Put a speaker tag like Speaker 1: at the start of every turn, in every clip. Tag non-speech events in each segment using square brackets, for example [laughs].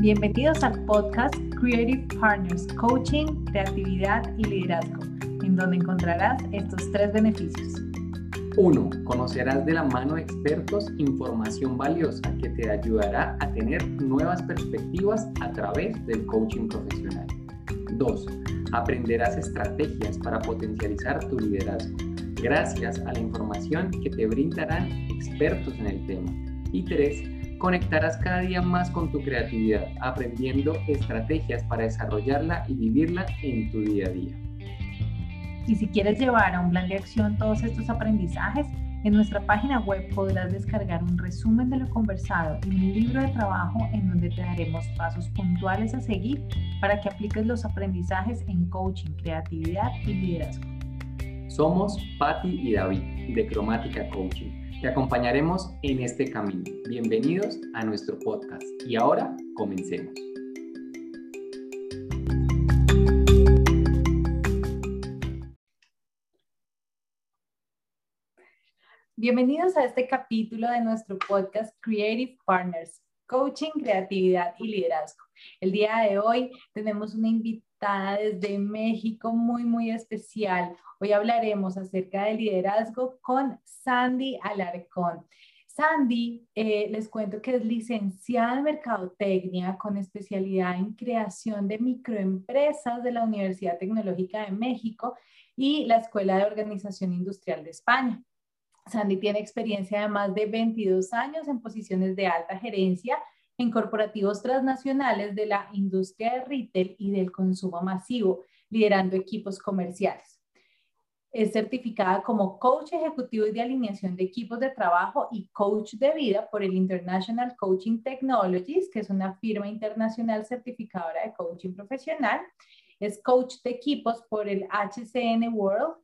Speaker 1: Bienvenidos al podcast Creative Partners, Coaching, Creatividad y Liderazgo, en donde encontrarás estos tres beneficios.
Speaker 2: 1. Conocerás de la mano de expertos información valiosa que te ayudará a tener nuevas perspectivas a través del coaching profesional. 2. Aprenderás estrategias para potencializar tu liderazgo gracias a la información que te brindarán expertos en el tema. Y 3 conectarás cada día más con tu creatividad, aprendiendo estrategias para desarrollarla y vivirla en tu día a día.
Speaker 1: Y si quieres llevar a un plan de acción todos estos aprendizajes, en nuestra página web podrás descargar un resumen de lo conversado y un libro de trabajo en donde te daremos pasos puntuales a seguir para que apliques los aprendizajes en coaching, creatividad y liderazgo.
Speaker 2: Somos Patti y David de Cromática Coaching te acompañaremos en este camino. Bienvenidos a nuestro podcast y ahora comencemos.
Speaker 1: Bienvenidos a este capítulo de nuestro podcast Creative Partners, Coaching, Creatividad y Liderazgo. El día de hoy tenemos una invitada desde México muy, muy especial. Hoy hablaremos acerca del liderazgo con Sandy Alarcón. Sandy, eh, les cuento que es licenciada en Mercadotecnia con especialidad en creación de microempresas de la Universidad Tecnológica de México y la Escuela de Organización Industrial de España. Sandy tiene experiencia de más de 22 años en posiciones de alta gerencia en corporativos transnacionales de la industria de retail y del consumo masivo, liderando equipos comerciales. Es certificada como coach ejecutivo de alineación de equipos de trabajo y coach de vida por el International Coaching Technologies, que es una firma internacional certificadora de coaching profesional. Es coach de equipos por el HCN World.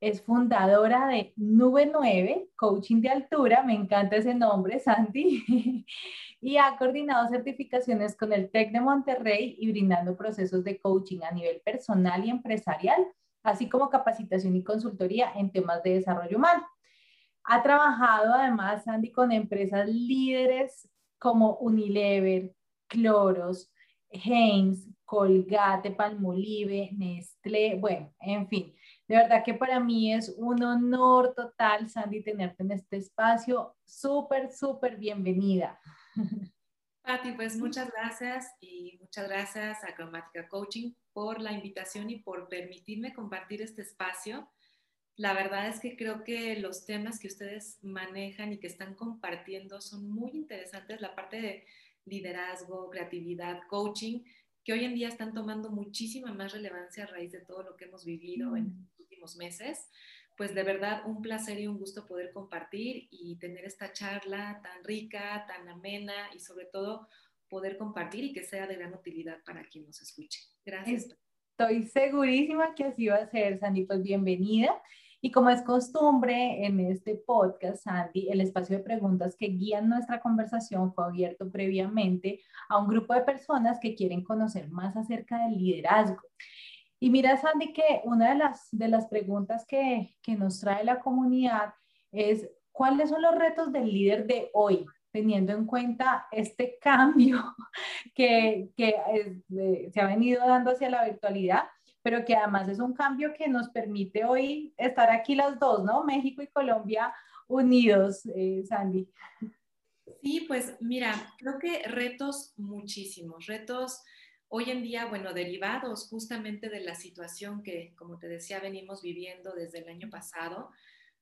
Speaker 1: Es fundadora de Nube 9, Coaching de Altura, me encanta ese nombre, Sandy, [laughs] y ha coordinado certificaciones con el TEC de Monterrey y brindando procesos de coaching a nivel personal y empresarial así como capacitación y consultoría en temas de desarrollo humano. Ha trabajado además, Andy, con empresas líderes como Unilever, Cloros, Heinz, Colgate, Palmolive, Nestlé, bueno, en fin. De verdad que para mí es un honor total, Sandy, tenerte en este espacio. Súper, súper bienvenida. [laughs]
Speaker 3: Pati, pues muchas gracias y muchas gracias a Cromática Coaching por la invitación y por permitirme compartir este espacio. La verdad es que creo que los temas que ustedes manejan y que están compartiendo son muy interesantes. La parte de liderazgo, creatividad, coaching, que hoy en día están tomando muchísima más relevancia a raíz de todo lo que hemos vivido en mm. los últimos meses pues de verdad un placer y un gusto poder compartir y tener esta charla tan rica, tan amena y sobre todo poder compartir y que sea de gran utilidad para quien nos escuche. Gracias.
Speaker 1: Estoy segurísima que así va a ser, Sandy, pues bienvenida. Y como es costumbre en este podcast, Sandy, el espacio de preguntas que guían nuestra conversación fue abierto previamente a un grupo de personas que quieren conocer más acerca del liderazgo. Y mira, Sandy, que una de las, de las preguntas que, que nos trae la comunidad es, ¿cuáles son los retos del líder de hoy? teniendo en cuenta este [laughs] cambio que, que se ha venido dando hacia la virtualidad, pero que además es un cambio que nos permite hoy estar aquí las dos, ¿no? México y Colombia unidos, eh, Sandy.
Speaker 3: Sí, pues mira, creo que retos muchísimos, retos Hoy en día, bueno, derivados justamente de la situación que, como te decía, venimos viviendo desde el año pasado,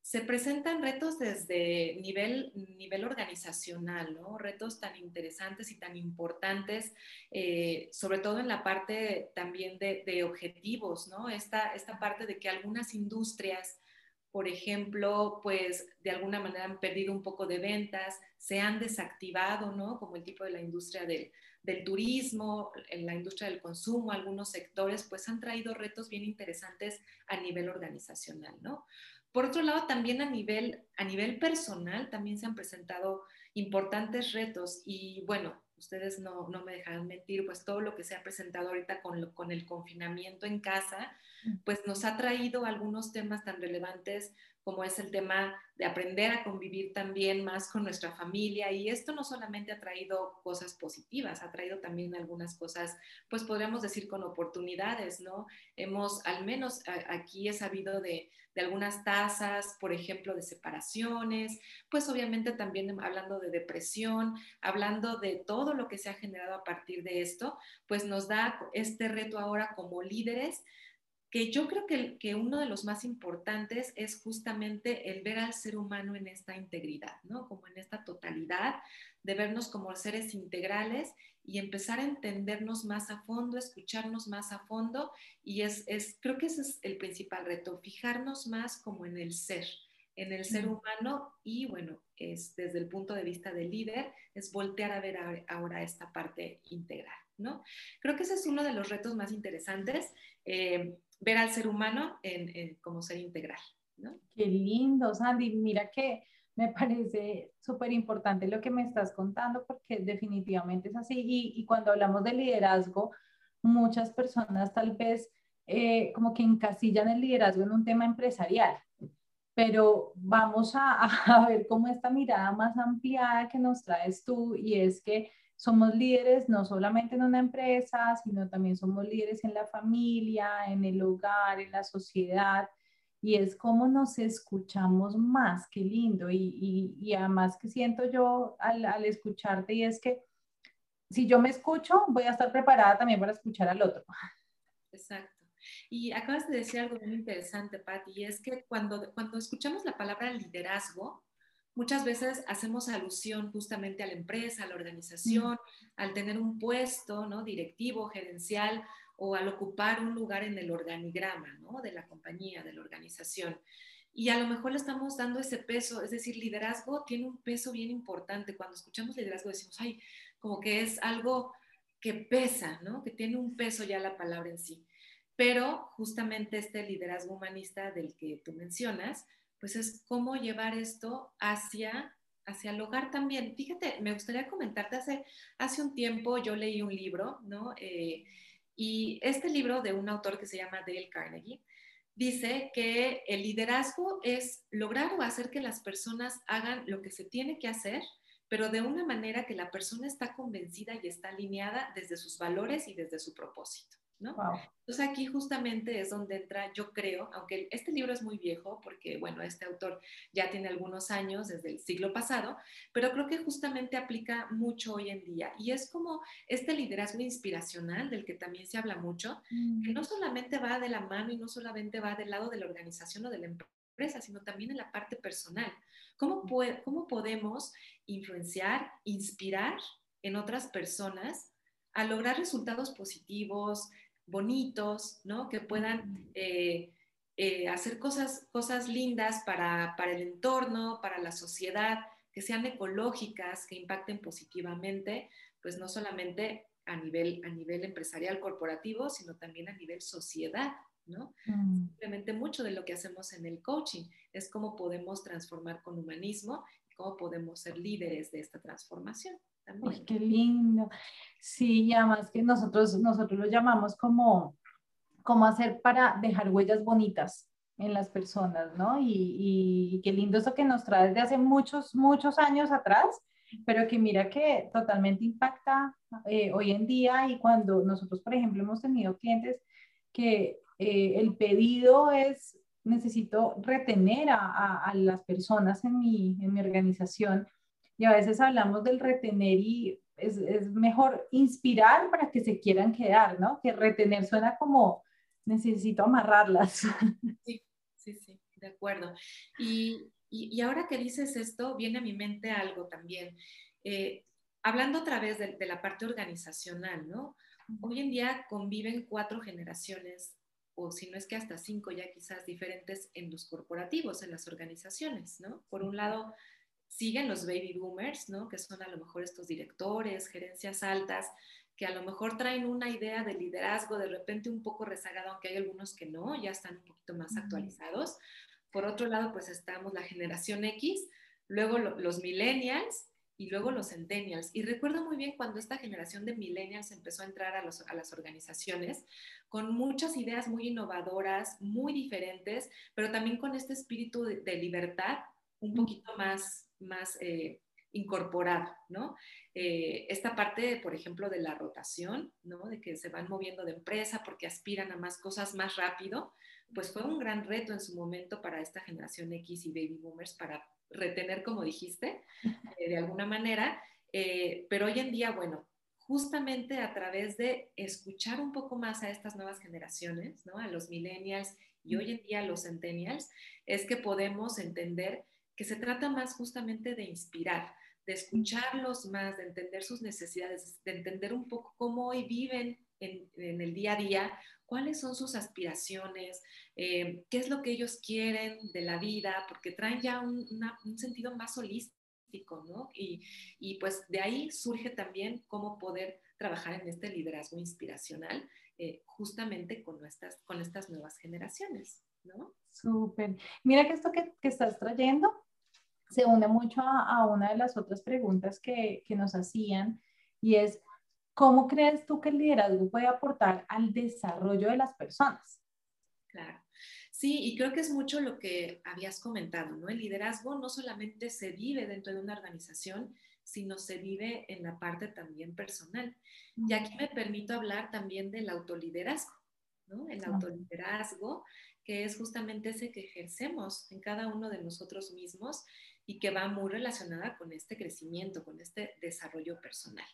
Speaker 3: se presentan retos desde nivel, nivel organizacional, ¿no? Retos tan interesantes y tan importantes, eh, sobre todo en la parte también de, objetivos, ¿no? Esta, esta parte de que algunas industrias, por ejemplo, pues de alguna manera han perdido un poco de ventas, se han desactivado, ¿no? Como el tipo de la industria del del turismo, en la industria del consumo, algunos sectores, pues han traído retos bien interesantes a nivel organizacional, ¿no? Por otro lado, también a nivel, a nivel personal, también se han presentado importantes retos y bueno, ustedes no, no me dejarán mentir, pues todo lo que se ha presentado ahorita con, con el confinamiento en casa, pues nos ha traído algunos temas tan relevantes como es el tema de aprender a convivir también más con nuestra familia. Y esto no solamente ha traído cosas positivas, ha traído también algunas cosas, pues podríamos decir con oportunidades, ¿no? Hemos, al menos aquí he sabido de, de algunas tasas, por ejemplo, de separaciones, pues obviamente también hablando de depresión, hablando de todo lo que se ha generado a partir de esto, pues nos da este reto ahora como líderes que yo creo que, que, uno de los más importantes es justamente el ver al ser humano en esta integridad, ¿no? Como en esta totalidad, de vernos como seres integrales y empezar a entendernos más a fondo, escucharnos más a fondo y es, es creo que ese es el principal reto, fijarnos más como en el ser, en el ser humano y bueno, es desde el punto de vista del líder, es voltear a ver ahora esta parte integral, ¿no? Creo que ese es uno de los retos más interesantes. Eh, ver al ser humano en, como ser integral. ¿no?
Speaker 1: Qué lindo, Sandy. Mira que me [laughs] parece súper importante lo que me estás contando porque definitivamente es así. Y, cuando hablamos de liderazgo, muchas personas tal vez eh, como que encasillan el liderazgo en un tema empresarial. Pero vamos [laughs] a, ver cómo esta mirada más ampliada que nos traes tú y es que somos líderes no solamente en una empresa, sino también somos líderes en la familia, en el hogar, en la sociedad. Y es como nos escuchamos más, qué lindo. Y, y, además que siento yo al, al, escucharte y es que si yo me escucho, voy a estar preparada también para escuchar al otro.
Speaker 3: Exacto. Y acabas de decir algo muy interesante, Patti, y es que cuando, cuando escuchamos la palabra liderazgo, muchas veces hacemos alusión justamente a la empresa, a la organización, al tener un puesto ¿no? directivo, gerencial o al ocupar un lugar en el organigrama ¿no? de la compañía, de la organización. Y a lo mejor le estamos dando ese peso, es decir, liderazgo tiene un peso bien importante. Cuando escuchamos liderazgo decimos, ay, como que es algo que pesa, ¿no? que tiene un peso ya la palabra en sí. Pero justamente este liderazgo humanista del que tú mencionas, pues es cómo llevar esto hacia, hacia el hogar también. Fíjate, me gustaría comentarte, hace, hace un tiempo yo leí un libro, ¿no? Eh, y este libro de un autor que se llama Dale Carnegie dice que el liderazgo es lograr o hacer que las personas hagan lo que se tiene que hacer, pero de una manera que la persona está convencida y está alineada desde sus valores y desde su propósito. ¿No? Entonces aquí justamente es donde entra, yo creo, aunque este libro es muy viejo, porque bueno, este autor ya tiene algunos años, desde el siglo pasado, pero creo que justamente aplica mucho hoy en día. Y es como este liderazgo inspiracional del que también se habla mucho, que no mm. solamente va de la mano y no solamente va del lado de la organización o de la empresa, sino también en la parte personal. ¿Cómo, puede, cómo podemos influenciar, inspirar en otras personas a lograr resultados positivos, bonitos, ¿no? Que puedan eh, eh, hacer cosas, cosas lindas para, para, el entorno, para la sociedad, que sean ecológicas, que impacten positivamente, pues no solamente a nivel, a nivel empresarial corporativo, sino también a nivel sociedad, ¿no? Mm. Simplemente mucho de lo que hacemos en el coaching es cómo podemos transformar con humanismo y cómo podemos ser líderes de esta transformación.
Speaker 1: Uy, qué lindo. Sí, y además que nosotros, nosotros lo llamamos como, como hacer para dejar huellas bonitas en las personas, ¿no? Y, y, qué lindo eso que nos trae desde hace muchos, muchos años atrás, pero que mira que totalmente impacta eh, hoy en día y cuando nosotros, por ejemplo, hemos tenido clientes que eh, el pedido es, necesito retener a, a, las personas en mi, en mi organización y a veces hablamos del retener y es, es, mejor inspirar para que se quieran quedar, ¿no? Que retener suena como necesito amarrarlas. [laughs]
Speaker 3: Sí, sí, sí, de acuerdo. Y, y, ahora que dices esto, viene a mi mente algo también. Eh, hablando otra vez de, de, la parte organizacional, ¿no? Hoy en día conviven cuatro generaciones, o si no es que hasta cinco ya quizás diferentes en los corporativos, en las organizaciones, ¿no? Por un lado, siguen los baby boomers, ¿no? Que son a lo mejor estos directores, gerencias altas, que a lo mejor traen una idea de liderazgo de repente un poco rezagada, aunque hay algunos que no, ya están un poquito más actualizados. Por otro lado, pues estamos la generación X, luego los millennials y luego los centennials. Y recuerdo muy bien cuando esta generación de millennials empezó a entrar a, a, las organizaciones con muchas ideas muy innovadoras, muy diferentes, pero también con este espíritu de, libertad un poquito más, más eh, incorporado, ¿no? Eh, esta parte, por ejemplo, de la rotación, ¿no? De que se van moviendo de empresa porque aspiran a más cosas más rápido, pues fue un gran reto en su momento para esta generación X y baby boomers para retener, como dijiste, [laughs] eh, de alguna manera. Eh, pero hoy en día, bueno, justamente a través de escuchar un poco más a estas nuevas generaciones, ¿no? A los millennials y hoy en día a los centennials, es que podemos entender que se trata más justamente de inspirar, de escucharlos más, de entender sus necesidades, de entender un poco cómo hoy viven en, el día a día, cuáles son sus aspiraciones, eh, qué es lo que ellos quieren de la vida, porque traen ya un, sentido más holístico, ¿no? Y, pues de ahí surge también cómo poder trabajar en este liderazgo inspiracional eh, justamente con, nuestras, con estas nuevas generaciones, ¿no?
Speaker 1: Súper. Mira que esto que, que estás trayendo se une mucho a, una de las otras preguntas que, que, nos hacían y es, ¿cómo crees tú que el liderazgo puede aportar al desarrollo de las personas?
Speaker 3: Claro. Sí, y creo que es mucho lo que habías comentado, ¿no? El liderazgo no solamente se vive dentro de una organización, sino se vive en la parte también personal. Y aquí me permito hablar también del autoliderazgo, ¿no? El autoliderazgo, que es justamente ese que ejercemos en cada uno de nosotros mismos y que va muy relacionada con este crecimiento, con este desarrollo personal.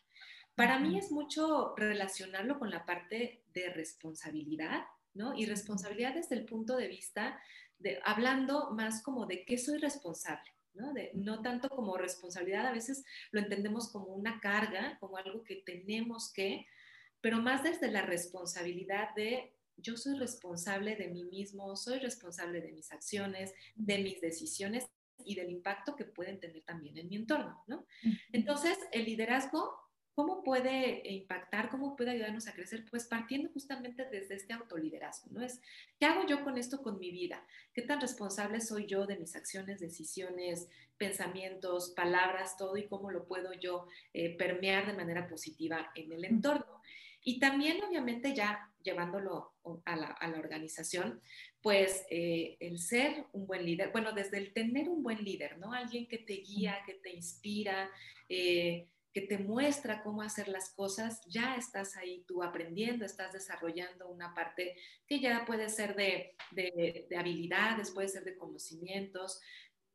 Speaker 3: Para mí es mucho relacionarlo con la parte de responsabilidad, ¿no? Y responsabilidad desde el punto de vista de, hablando más como de qué soy responsable, ¿no? De, no tanto como responsabilidad, a veces lo entendemos como una carga, como algo que tenemos que, pero más desde la responsabilidad de yo soy responsable de mí mismo, soy responsable de mis acciones, de mis decisiones y del impacto que pueden tener también en mi entorno, ¿no? Entonces, el liderazgo, ¿cómo puede impactar? ¿Cómo puede ayudarnos a crecer? Pues partiendo justamente desde este autoliderazgo, ¿no? Es, ¿qué hago yo con esto con mi vida? ¿Qué tan responsable soy yo de mis acciones, decisiones, pensamientos, palabras, todo y cómo lo puedo yo eh, permear de manera positiva en el entorno? Y también, obviamente, ya llevándolo a la, a la organización, pues eh, el ser un buen líder, bueno, desde el tener un buen líder, ¿no? Alguien que te guía, que te inspira, eh, que te muestra cómo hacer las cosas, ya estás ahí tú aprendiendo, estás desarrollando una parte que ya puede ser de, de, de habilidades, puede ser de conocimientos,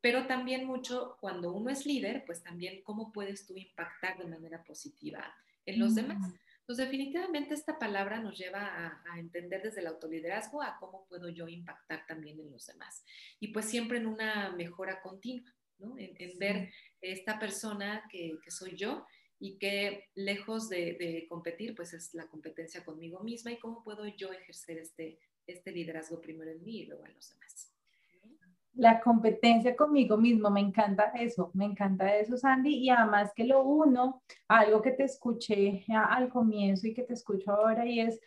Speaker 3: pero también mucho cuando uno es líder, pues también cómo puedes tú impactar de manera positiva en los demás. Pues definitivamente esta palabra nos lleva a, entender desde el autoliderazgo a cómo puedo yo impactar también en los demás. Y pues siempre en una mejora continua, ¿no? En, ver esta persona que, soy yo y que lejos de, competir, pues es la competencia conmigo misma y cómo puedo yo ejercer este, este liderazgo primero en mí y luego en los demás
Speaker 1: la competencia conmigo mismo, me encanta eso, me encanta eso, Sandy, y además que lo uno, algo que te escuché al comienzo y que te escucho ahora, y es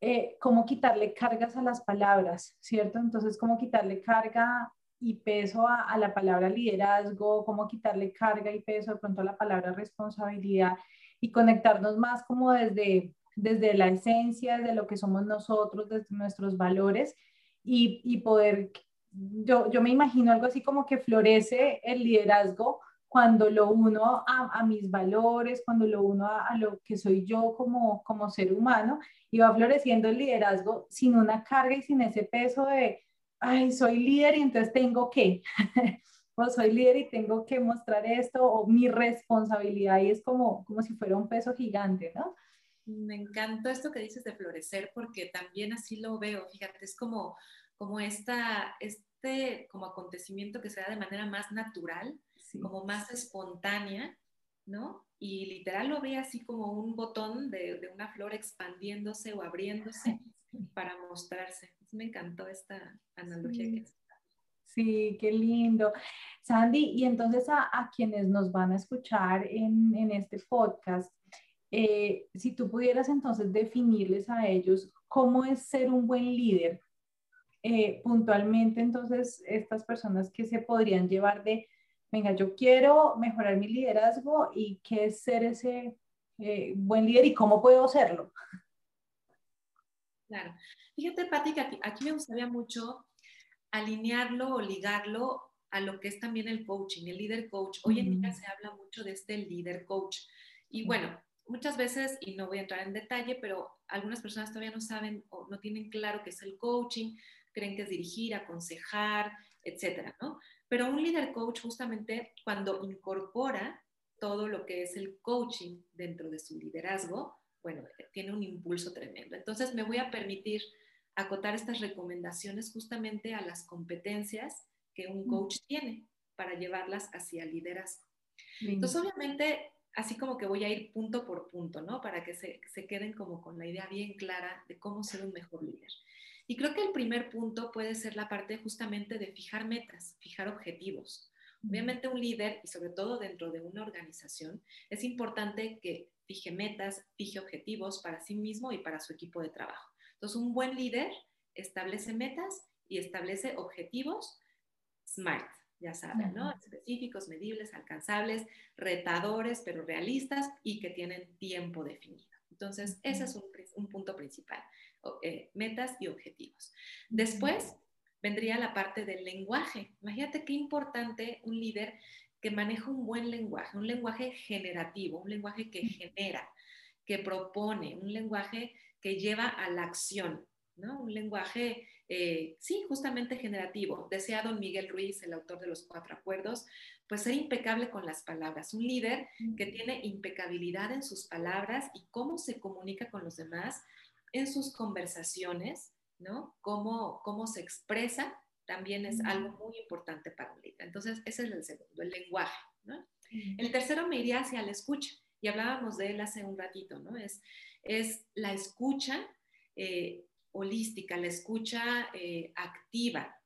Speaker 1: eh, cómo quitarle cargas a las palabras, ¿cierto? Entonces, cómo quitarle carga y peso a, la palabra liderazgo, cómo quitarle carga y peso de pronto a la palabra responsabilidad y conectarnos más como desde, desde la esencia, de lo que somos nosotros, desde nuestros valores y, y poder yo, yo me imagino algo así como que florece el liderazgo cuando lo uno a, mis valores, cuando lo uno a, lo que soy yo como, como ser humano, y va floreciendo el liderazgo sin una carga y sin ese peso de, ay, soy líder y entonces tengo que, [laughs] o soy líder y tengo que mostrar esto, o mi responsabilidad, y es como, como si fuera un peso gigante, ¿no?
Speaker 3: Me encanta esto que dices de florecer, porque también así lo veo, fíjate, es como como esta, este como acontecimiento que se da de manera más natural, como más espontánea, ¿no? Y literal lo ve así como un botón de, de una flor expandiéndose o abriéndose para mostrarse. Me encantó esta analogía
Speaker 1: sí. que Sí, qué lindo. Sandy, y entonces a, a quienes nos van a escuchar en, en este podcast, eh, si tú pudieras entonces definirles a ellos cómo es ser un buen líder, eh, puntualmente entonces estas personas que se podrían llevar de, venga, yo quiero mejorar mi liderazgo y qué es ser ese eh, buen líder y cómo puedo serlo.
Speaker 3: Claro. Fíjate, Pati, que aquí, me gustaría mucho alinearlo o ligarlo a lo que es también el coaching, el líder coach. Hoy en día se habla mucho de este líder coach. Y bueno, muchas veces, y no voy a entrar en detalle, pero algunas personas todavía no saben o no tienen claro qué es el coaching, creen que es dirigir, aconsejar, etcétera, ¿no? Pero un líder coach justamente cuando incorpora todo lo que es el coaching dentro de su liderazgo, bueno, tiene un impulso tremendo. Entonces me voy a permitir acotar estas recomendaciones justamente a las competencias que un coach tiene para llevarlas hacia liderazgo. Entonces, obviamente, así como que voy a ir punto por punto, ¿no? Para que se, se, queden como con la idea bien clara de cómo ser un mejor líder. Y creo que el primer punto puede ser la parte justamente de fijar metas, fijar objetivos. Obviamente un líder, y sobre todo dentro de una organización, es importante que fije metas, fije objetivos para sí mismo y para su equipo de trabajo. Entonces, un buen líder establece metas y establece objetivos SMART, ya saben, ¿no? Específicos, medibles, alcanzables, retadores, pero realistas y que tienen tiempo definido. Entonces, ese es un, punto principal, eh, metas y objetivos. Después vendría la parte del lenguaje. Imagínate qué importante un líder que maneja un buen lenguaje, un lenguaje generativo, un lenguaje que genera, que propone, un lenguaje que lleva a la acción, ¿no? Un lenguaje, eh, sí, justamente generativo. Decía don Miguel Ruiz, el autor de los cuatro acuerdos, pues ser impecable con las palabras. Un líder que tiene impecabilidad en sus palabras y cómo se comunica con los demás en sus conversaciones, ¿no? Cómo, cómo se expresa también es algo muy importante para líder. Entonces, ese es el segundo, el lenguaje, ¿no? El tercero me iría hacia la escucha, y hablábamos de él hace un ratito, ¿no? Es, es la escucha eh, holística, la escucha eh, activa,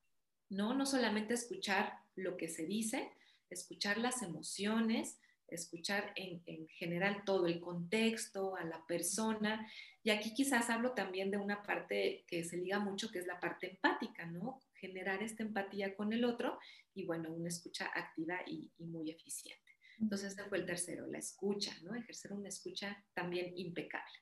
Speaker 3: ¿no? No solamente escuchar lo que se dice, escuchar las emociones, escuchar en, en, general todo el contexto, a la persona. Y aquí quizás hablo también de una parte que se liga mucho, que es la parte empática, ¿no? Generar esta empatía con el otro y, bueno, una escucha activa y, muy eficiente. Entonces, ese fue el tercero, la escucha, ¿no? Ejercer una escucha también impecable.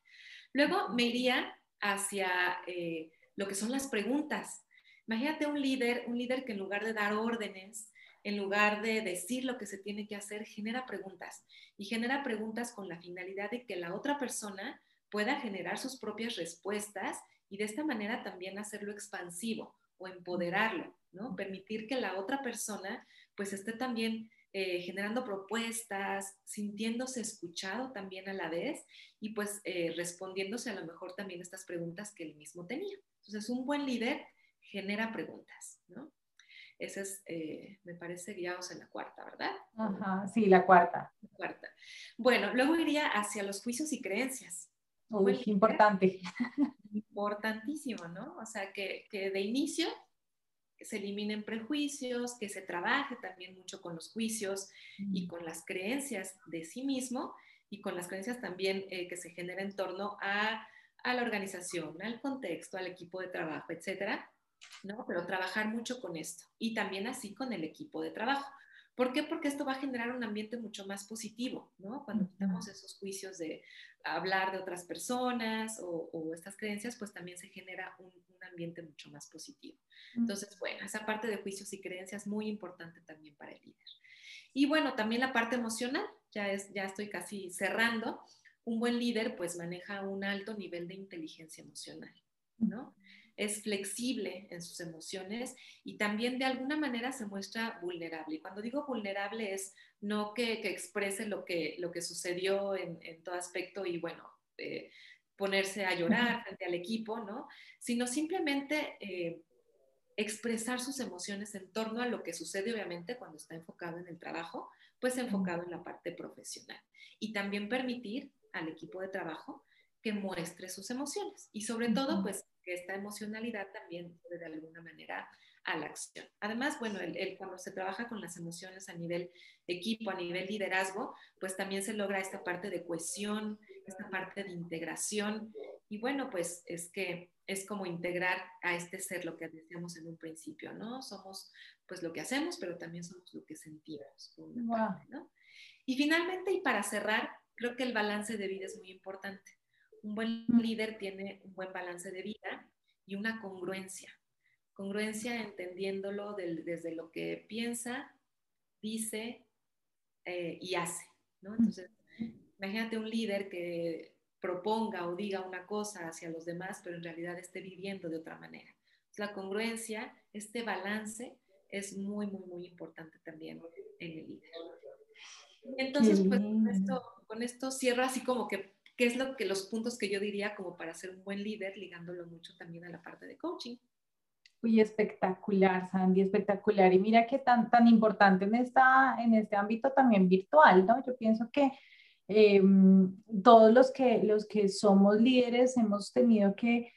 Speaker 3: Luego me iría hacia eh, lo que son las preguntas. Imagínate un líder, un líder que en lugar de dar órdenes, en lugar de decir lo que se tiene que hacer, genera preguntas y genera preguntas con la finalidad de que la otra persona pueda generar sus propias respuestas y de esta manera también hacerlo expansivo o empoderarlo, ¿no? Permitir que la otra persona pues esté también eh, generando propuestas, sintiéndose escuchado también a la vez y pues eh, respondiéndose a lo mejor también estas preguntas que él mismo tenía. Entonces, un buen líder genera preguntas, ¿no? Esa es, eh, me parece, guiados en la cuarta, ¿verdad?
Speaker 1: Ajá, sí, la cuarta.
Speaker 3: cuarta. Bueno, luego iría hacia los juicios y creencias.
Speaker 1: Muy importante.
Speaker 3: Importantísimo, ¿no? O sea, que, que de inicio se eliminen prejuicios, que se trabaje también mucho con los juicios y con las creencias de sí mismo y con las creencias también eh, que se genera en torno a, a, la organización, al contexto, al equipo de trabajo, etcétera, ¿no? Pero trabajar mucho con esto y también así con el equipo de trabajo. ¿Por qué? Porque esto va a generar un ambiente mucho más positivo, ¿no? Cuando quitamos esos juicios de hablar de otras personas o, estas creencias, pues también se genera un, ambiente mucho más positivo. Entonces, bueno, esa parte de juicios y creencias muy importante también para el líder. Y bueno, también la parte emocional, ya, es, ya estoy casi cerrando. Un buen líder pues maneja un alto nivel de inteligencia emocional, ¿no? Es flexible en sus emociones y también de alguna manera se muestra vulnerable. Y cuando digo vulnerable es no que, exprese lo que, lo que sucedió en, todo aspecto y bueno, eh, ponerse a llorar frente al equipo, ¿no? Sino simplemente eh, expresar sus emociones en torno a lo que sucede obviamente cuando está enfocado en el trabajo, pues enfocado en la parte profesional. Y también permitir al equipo de trabajo que muestre sus emociones y sobre todo pues que esta emocionalidad también puede de alguna manera a la acción. Además, bueno, el, cuando se trabaja con las emociones a nivel equipo, a nivel liderazgo, pues también se logra esta parte de cohesión, esta parte de integración Y bueno, pues es que es como integrar a este ser lo que decíamos en un principio, ¿no? Somos pues lo que hacemos, pero también somos lo que sentimos. ¿no? Y finalmente, y para cerrar, creo que el balance de vida es muy importante. Un buen líder tiene un buen balance de vida y una congruencia. Congruencia entendiéndolo desde lo que piensa, dice eh, y hace. ¿no? Entonces, imagínate un líder que proponga o diga una cosa hacia los demás, pero en realidad esté viviendo de otra manera. La congruencia, este balance, es muy, muy, muy importante también en el líder. Entonces, pues con esto, con esto cierro así como que, ¿qué es lo que los puntos que yo diría como para ser un buen líder, ligándolo mucho también a la parte de coaching?
Speaker 1: Uy, espectacular, Sandy, espectacular. Y mira qué tan, tan importante en, esta, en este ámbito también virtual, ¿no? Yo pienso que em, todos los que, los que somos líderes hemos tenido que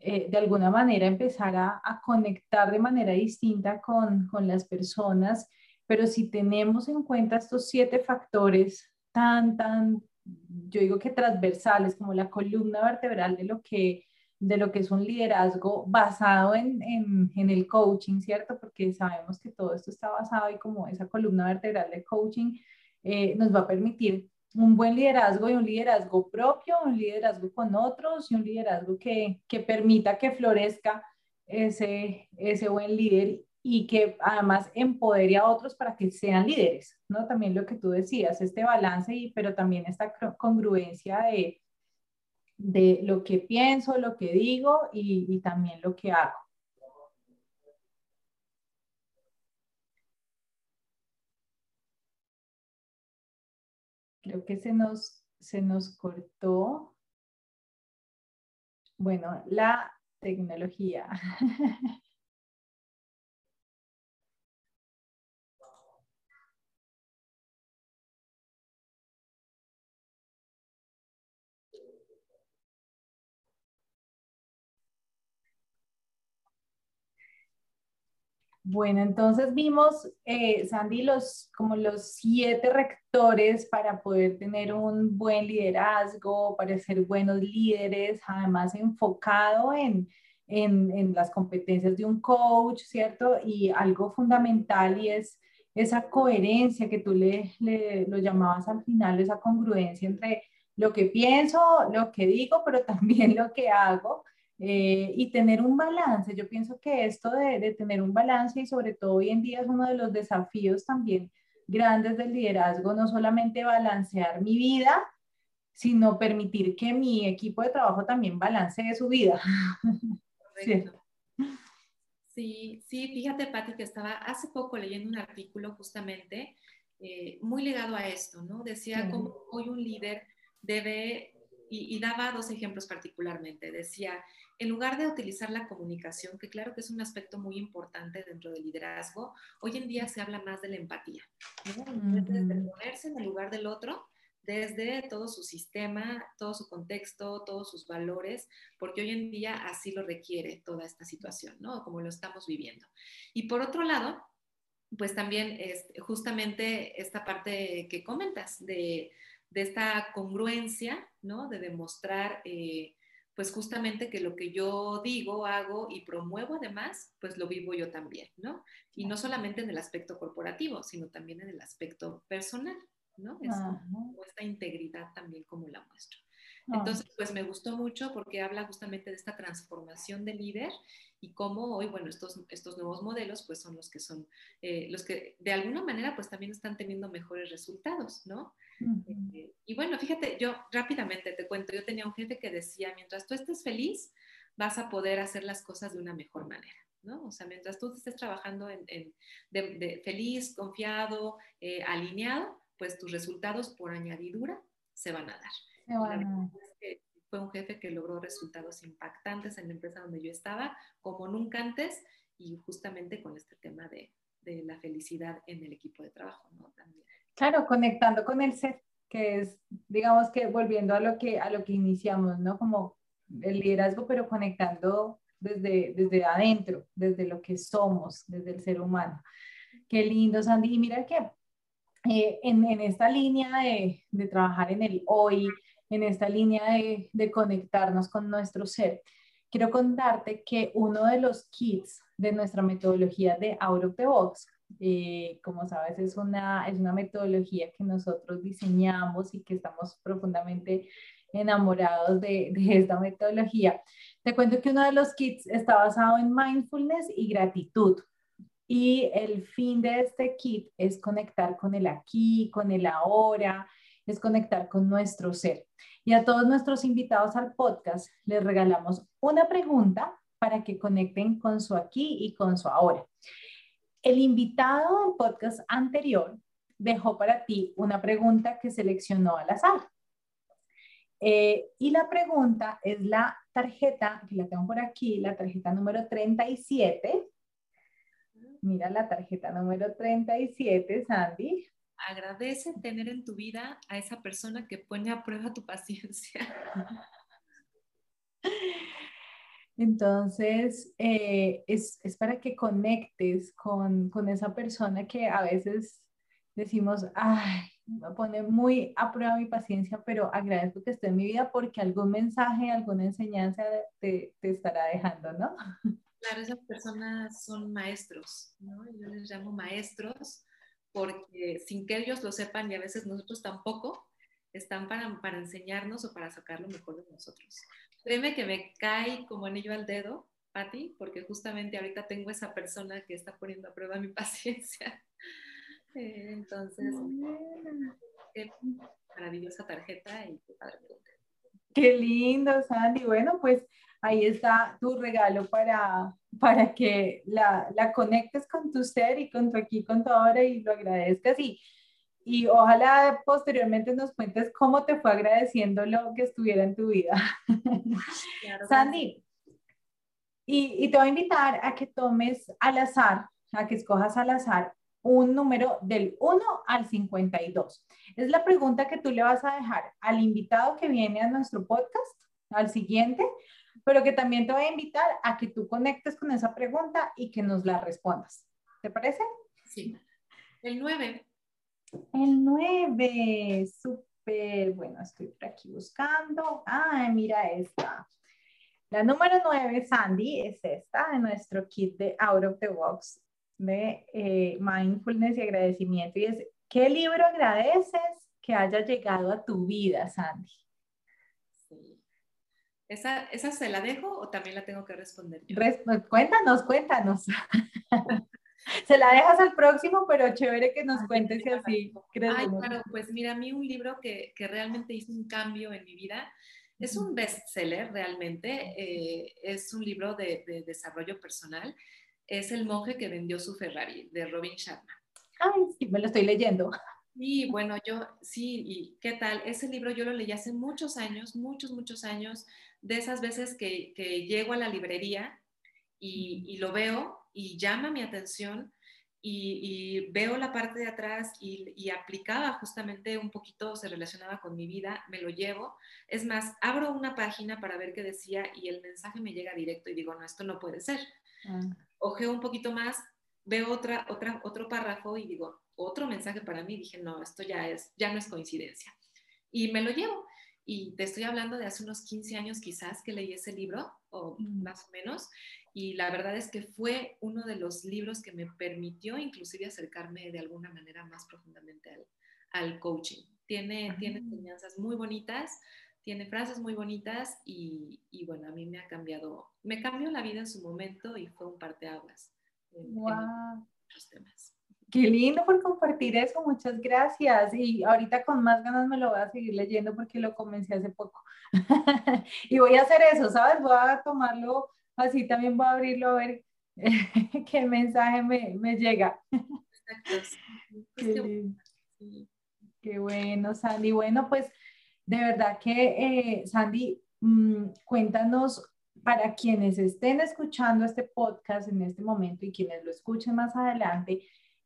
Speaker 1: eh, de alguna manera empezar a, a, conectar de manera distinta con, con las personas pero si tenemos en cuenta estos siete factores tan, tan, yo digo que transversales, como la columna vertebral de lo que, de lo que es un liderazgo basado en, en, en el coaching, ¿cierto? Porque sabemos que todo esto está basado y como esa columna vertebral de coaching eh, nos va a permitir un buen liderazgo y un liderazgo propio, un liderazgo con otros y un liderazgo que, que permita que florezca ese, ese buen líder y que además empodere a otros para que sean líderes, ¿no? También lo que tú decías, este balance, y, pero también esta congruencia de, de lo que pienso, lo que digo y, también lo que hago. Creo que se nos, se nos cortó. Bueno, la tecnología. [laughs] Bueno, entonces vimos, eh, Sandy, los, como los siete rectores para poder tener un buen liderazgo, para ser buenos líderes, además enfocado en, en, las competencias de un coach, ¿cierto? Y algo fundamental y es esa coherencia que tú le, le, lo llamabas al final, esa congruencia entre lo que pienso, lo que digo, pero [laughs] también lo que hago. Eh, y tener un balance. Yo pienso que esto de, de, tener un balance y sobre todo hoy en día es uno de los desafíos también grandes del liderazgo, no solamente balancear mi vida, sino permitir que mi equipo de trabajo también balancee su vida. [laughs]
Speaker 3: Sí, sí, fíjate, Pati, que estaba hace poco leyendo un artículo justamente eh, muy ligado a esto, ¿no? Decía cómo hoy un líder debe, y, y, daba dos ejemplos particularmente, decía, en lugar de utilizar la comunicación, que claro que es un aspecto muy importante dentro del liderazgo, hoy en día se habla más de la empatía, desde ponerse en el lugar del otro, desde todo su sistema, todo su contexto, todos sus valores, porque hoy en día así lo requiere toda esta situación, ¿no? Como lo estamos viviendo. Y por otro lado, pues también es justamente esta parte que comentas de, esta congruencia, ¿no? De demostrar... Eh, pues justamente que lo que yo digo, hago y promuevo además, pues lo vivo yo también, ¿no? Y no solamente en el aspecto corporativo, sino también en el aspecto personal, ¿no? Es esta integridad también como la muestro. Entonces, pues me gustó mucho porque habla justamente de esta transformación de líder y cómo hoy, bueno, estos, estos nuevos modelos pues son los que son, eh, los que de alguna manera pues también están teniendo mejores resultados, ¿no? Eh, y bueno, fíjate, yo rápidamente te cuento, yo tenía un jefe que decía, mientras tú estés feliz, vas a poder hacer las cosas de una mejor manera. ¿no? O sea, mientras tú estés trabajando en, de, feliz, confiado, eh, alineado, pues tus resultados por añadidura se van a dar. fue un jefe que logró resultados impactantes en la empresa donde yo estaba, como nunca antes, y justamente con este tema de, de la felicidad en el equipo de trabajo, ¿no? También.
Speaker 1: Claro, conectando con el ser, que es, digamos que volviendo a lo que, a lo que iniciamos, ¿no? Como el liderazgo, pero conectando desde, desde adentro, desde lo que somos, desde el ser humano. Qué lindo, Sandy. Y mira que eh, en, en, esta línea de, de, trabajar en el hoy, en esta línea de, de conectarnos con nuestro ser, quiero contarte que uno de los kits de nuestra metodología de Out of the Box, eh, como sabes, es una, es una metodología que nosotros diseñamos y que estamos profundamente enamorados de, de esta metodología. Te cuento que uno de los kits está basado en mindfulness y gratitud. Y el fin de este kit es conectar con el aquí, con el ahora, es conectar con nuestro ser. Y a todos nuestros invitados al podcast les regalamos una pregunta para que conecten con su aquí y con su ahora. El invitado del podcast anterior dejó para ti una pregunta que seleccionó al azar. Eh, y la pregunta es la tarjeta, que la tengo por aquí, la tarjeta número 37. Mira la tarjeta número 37, Sandy.
Speaker 3: Agradece tener en tu vida a esa persona que pone a prueba tu paciencia. [laughs]
Speaker 1: Entonces, eh, es, es, para que conectes con, con, esa persona que a veces decimos, ay, me pone muy a prueba mi paciencia, pero agradezco que esté en mi vida porque algún mensaje, alguna enseñanza te, te estará dejando, ¿no? [laughs]
Speaker 3: Claro, esas personas son maestros, ¿no? Yo les llamo maestros porque sin que ellos lo sepan y a veces nosotros tampoco, están para, para enseñarnos o para sacar lo mejor de nosotros. Créeme que me cae como anillo al dedo, Patti, porque justamente ahorita tengo esa persona que está poniendo a prueba mi [laughs] paciencia. Eh, entonces, qué maravillosa tarjeta y qué padre
Speaker 1: Qué lindo, Sandy. Bueno, pues ahí está tu regalo para, para que la, la, conectes con tu ser y con tu aquí, con tu ahora y lo agradezcas. Y, y ojalá posteriormente nos cuentes cómo te fue agradeciendo lo que estuviera en tu vida. [laughs] Sandy, y, y, te voy a invitar a que tomes al azar, a que escojas al azar un número del 1 al 52. Es la pregunta que tú le vas a dejar al invitado que viene a nuestro podcast, al siguiente, pero que también te voy a invitar a que tú conectes con esa pregunta y que nos la respondas. ¿Te parece?
Speaker 3: Sí. El 9.
Speaker 1: El 9, súper. Bueno, estoy por aquí buscando. Ah, mira esta. La número 9, Sandy, es esta de nuestro kit de Out of the Box de eh, mindfulness y agradecimiento. Y es, ¿qué libro agradeces que haya llegado a tu vida, Sandy?
Speaker 3: ¿Esa, ¿Esa se la dejo o también la tengo que responder yo?
Speaker 1: cuéntanos, cuéntanos. [laughs] Se la dejas al próximo, pero chévere que nos cuentes y así.
Speaker 3: Ay, claro, pues mira, a mí un libro que, que, realmente hizo un cambio en mi vida, es un bestseller realmente, eh, es un libro de, de, desarrollo personal, es El monje que vendió su Ferrari, de Robin Sharma.
Speaker 1: Ay, sí, me lo estoy leyendo.
Speaker 3: Y bueno, yo sí, ¿y qué tal? Ese libro yo lo leí hace muchos años, muchos, muchos años, de esas veces que, que llego a la librería y, y lo veo y llama mi atención y, veo la parte de atrás y, aplicaba justamente un poquito, se relacionaba con mi vida, me lo llevo. Es más, abro una página para ver qué decía y el mensaje me llega directo y digo, no, esto no puede ser. Ah. Ojeo un poquito más, veo otra, otra, otro párrafo y digo, otro mensaje para mí. Dije, no, esto ya, es, ya no es coincidencia. Y me lo llevo. Y te estoy hablando de hace unos 15 años quizás que leí ese libro, o mm. más o menos, y la verdad es que fue uno de los libros que me permitió inclusive acercarme de alguna manera más profundamente al, al coaching. Tiene, tiene ah. enseñanzas muy bonitas, tiene frases muy bonitas y, y, bueno, a mí me ha cambiado, me cambió la vida en su momento y fue un parteaguas en, wow. en temas.
Speaker 1: Qué lindo por compartir eso, muchas gracias. Y ahorita con más ganas me lo voy a seguir leyendo porque lo comencé hace poco. [laughs] y voy a hacer eso, ¿sabes? Voy a tomarlo así también voy a abrirlo a ver [laughs] qué mensaje me, me llega. [laughs] qué, bueno, Sandy. Bueno, pues de verdad que, eh, Sandy, mm, cuéntanos para quienes estén escuchando este podcast en este momento y quienes lo escuchen más adelante,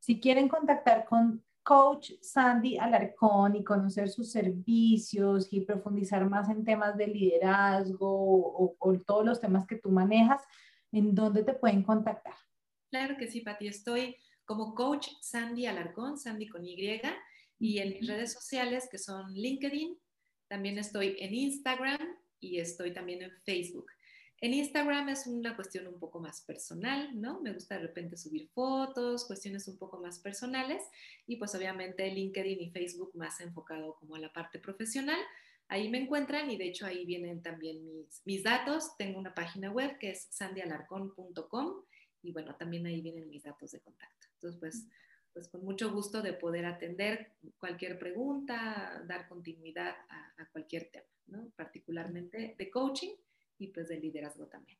Speaker 1: si quieren contactar con coach Sandy Alarcón y conocer sus servicios y profundizar más en temas de liderazgo o, todos los temas que tú manejas, ¿en dónde te pueden contactar?
Speaker 3: Claro que sí, Pati. Estoy como coach Sandy Alarcón, Sandy con Y, y en mis redes sociales que son LinkedIn, También estoy en Instagram y estoy también en Facebook. En Instagram es una cuestión un poco más personal, ¿no? Me gusta de repente subir fotos, cuestiones un poco más personales y pues obviamente LinkedIn y Facebook más enfocado como a la parte profesional. Ahí me encuentran y de hecho ahí vienen también mis, mis datos. Tengo una página web que es sandyalarcón.com y bueno, también ahí vienen mis datos de contacto. Entonces pues, pues con mucho gusto de poder atender cualquier pregunta, dar continuidad a, a cualquier tema, ¿no? Particularmente de coaching y pues de liderazgo también.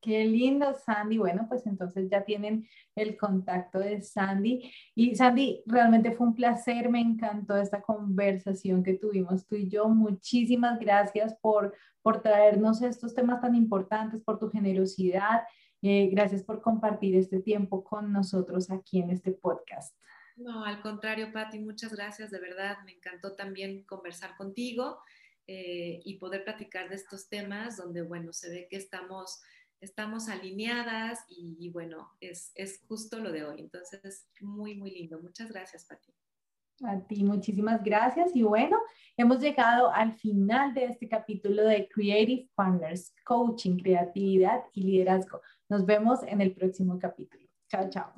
Speaker 1: Qué lindo, Sandy. Bueno, pues entonces ya tienen el contacto de Sandy. Y Sandy, realmente fue un placer, me encantó esta conversación que tuvimos tú y yo. Muchísimas gracias por, por traernos estos temas tan importantes, por tu generosidad. Eh, gracias por compartir este tiempo con nosotros aquí en este podcast.
Speaker 3: No, al contrario, Patti, muchas gracias, de verdad. Me encantó también conversar contigo eh, y poder platicar de estos temas donde, bueno, se ve que estamos, estamos alineadas y, bueno, es, es, justo lo de hoy. Entonces, muy, muy lindo. Muchas gracias, Pati.
Speaker 1: A ti, muchísimas gracias. Y bueno, hemos llegado al final de este capítulo de Creative Partners, Coaching, Creatividad y Liderazgo. Nos vemos en el próximo capítulo. Chao, chao.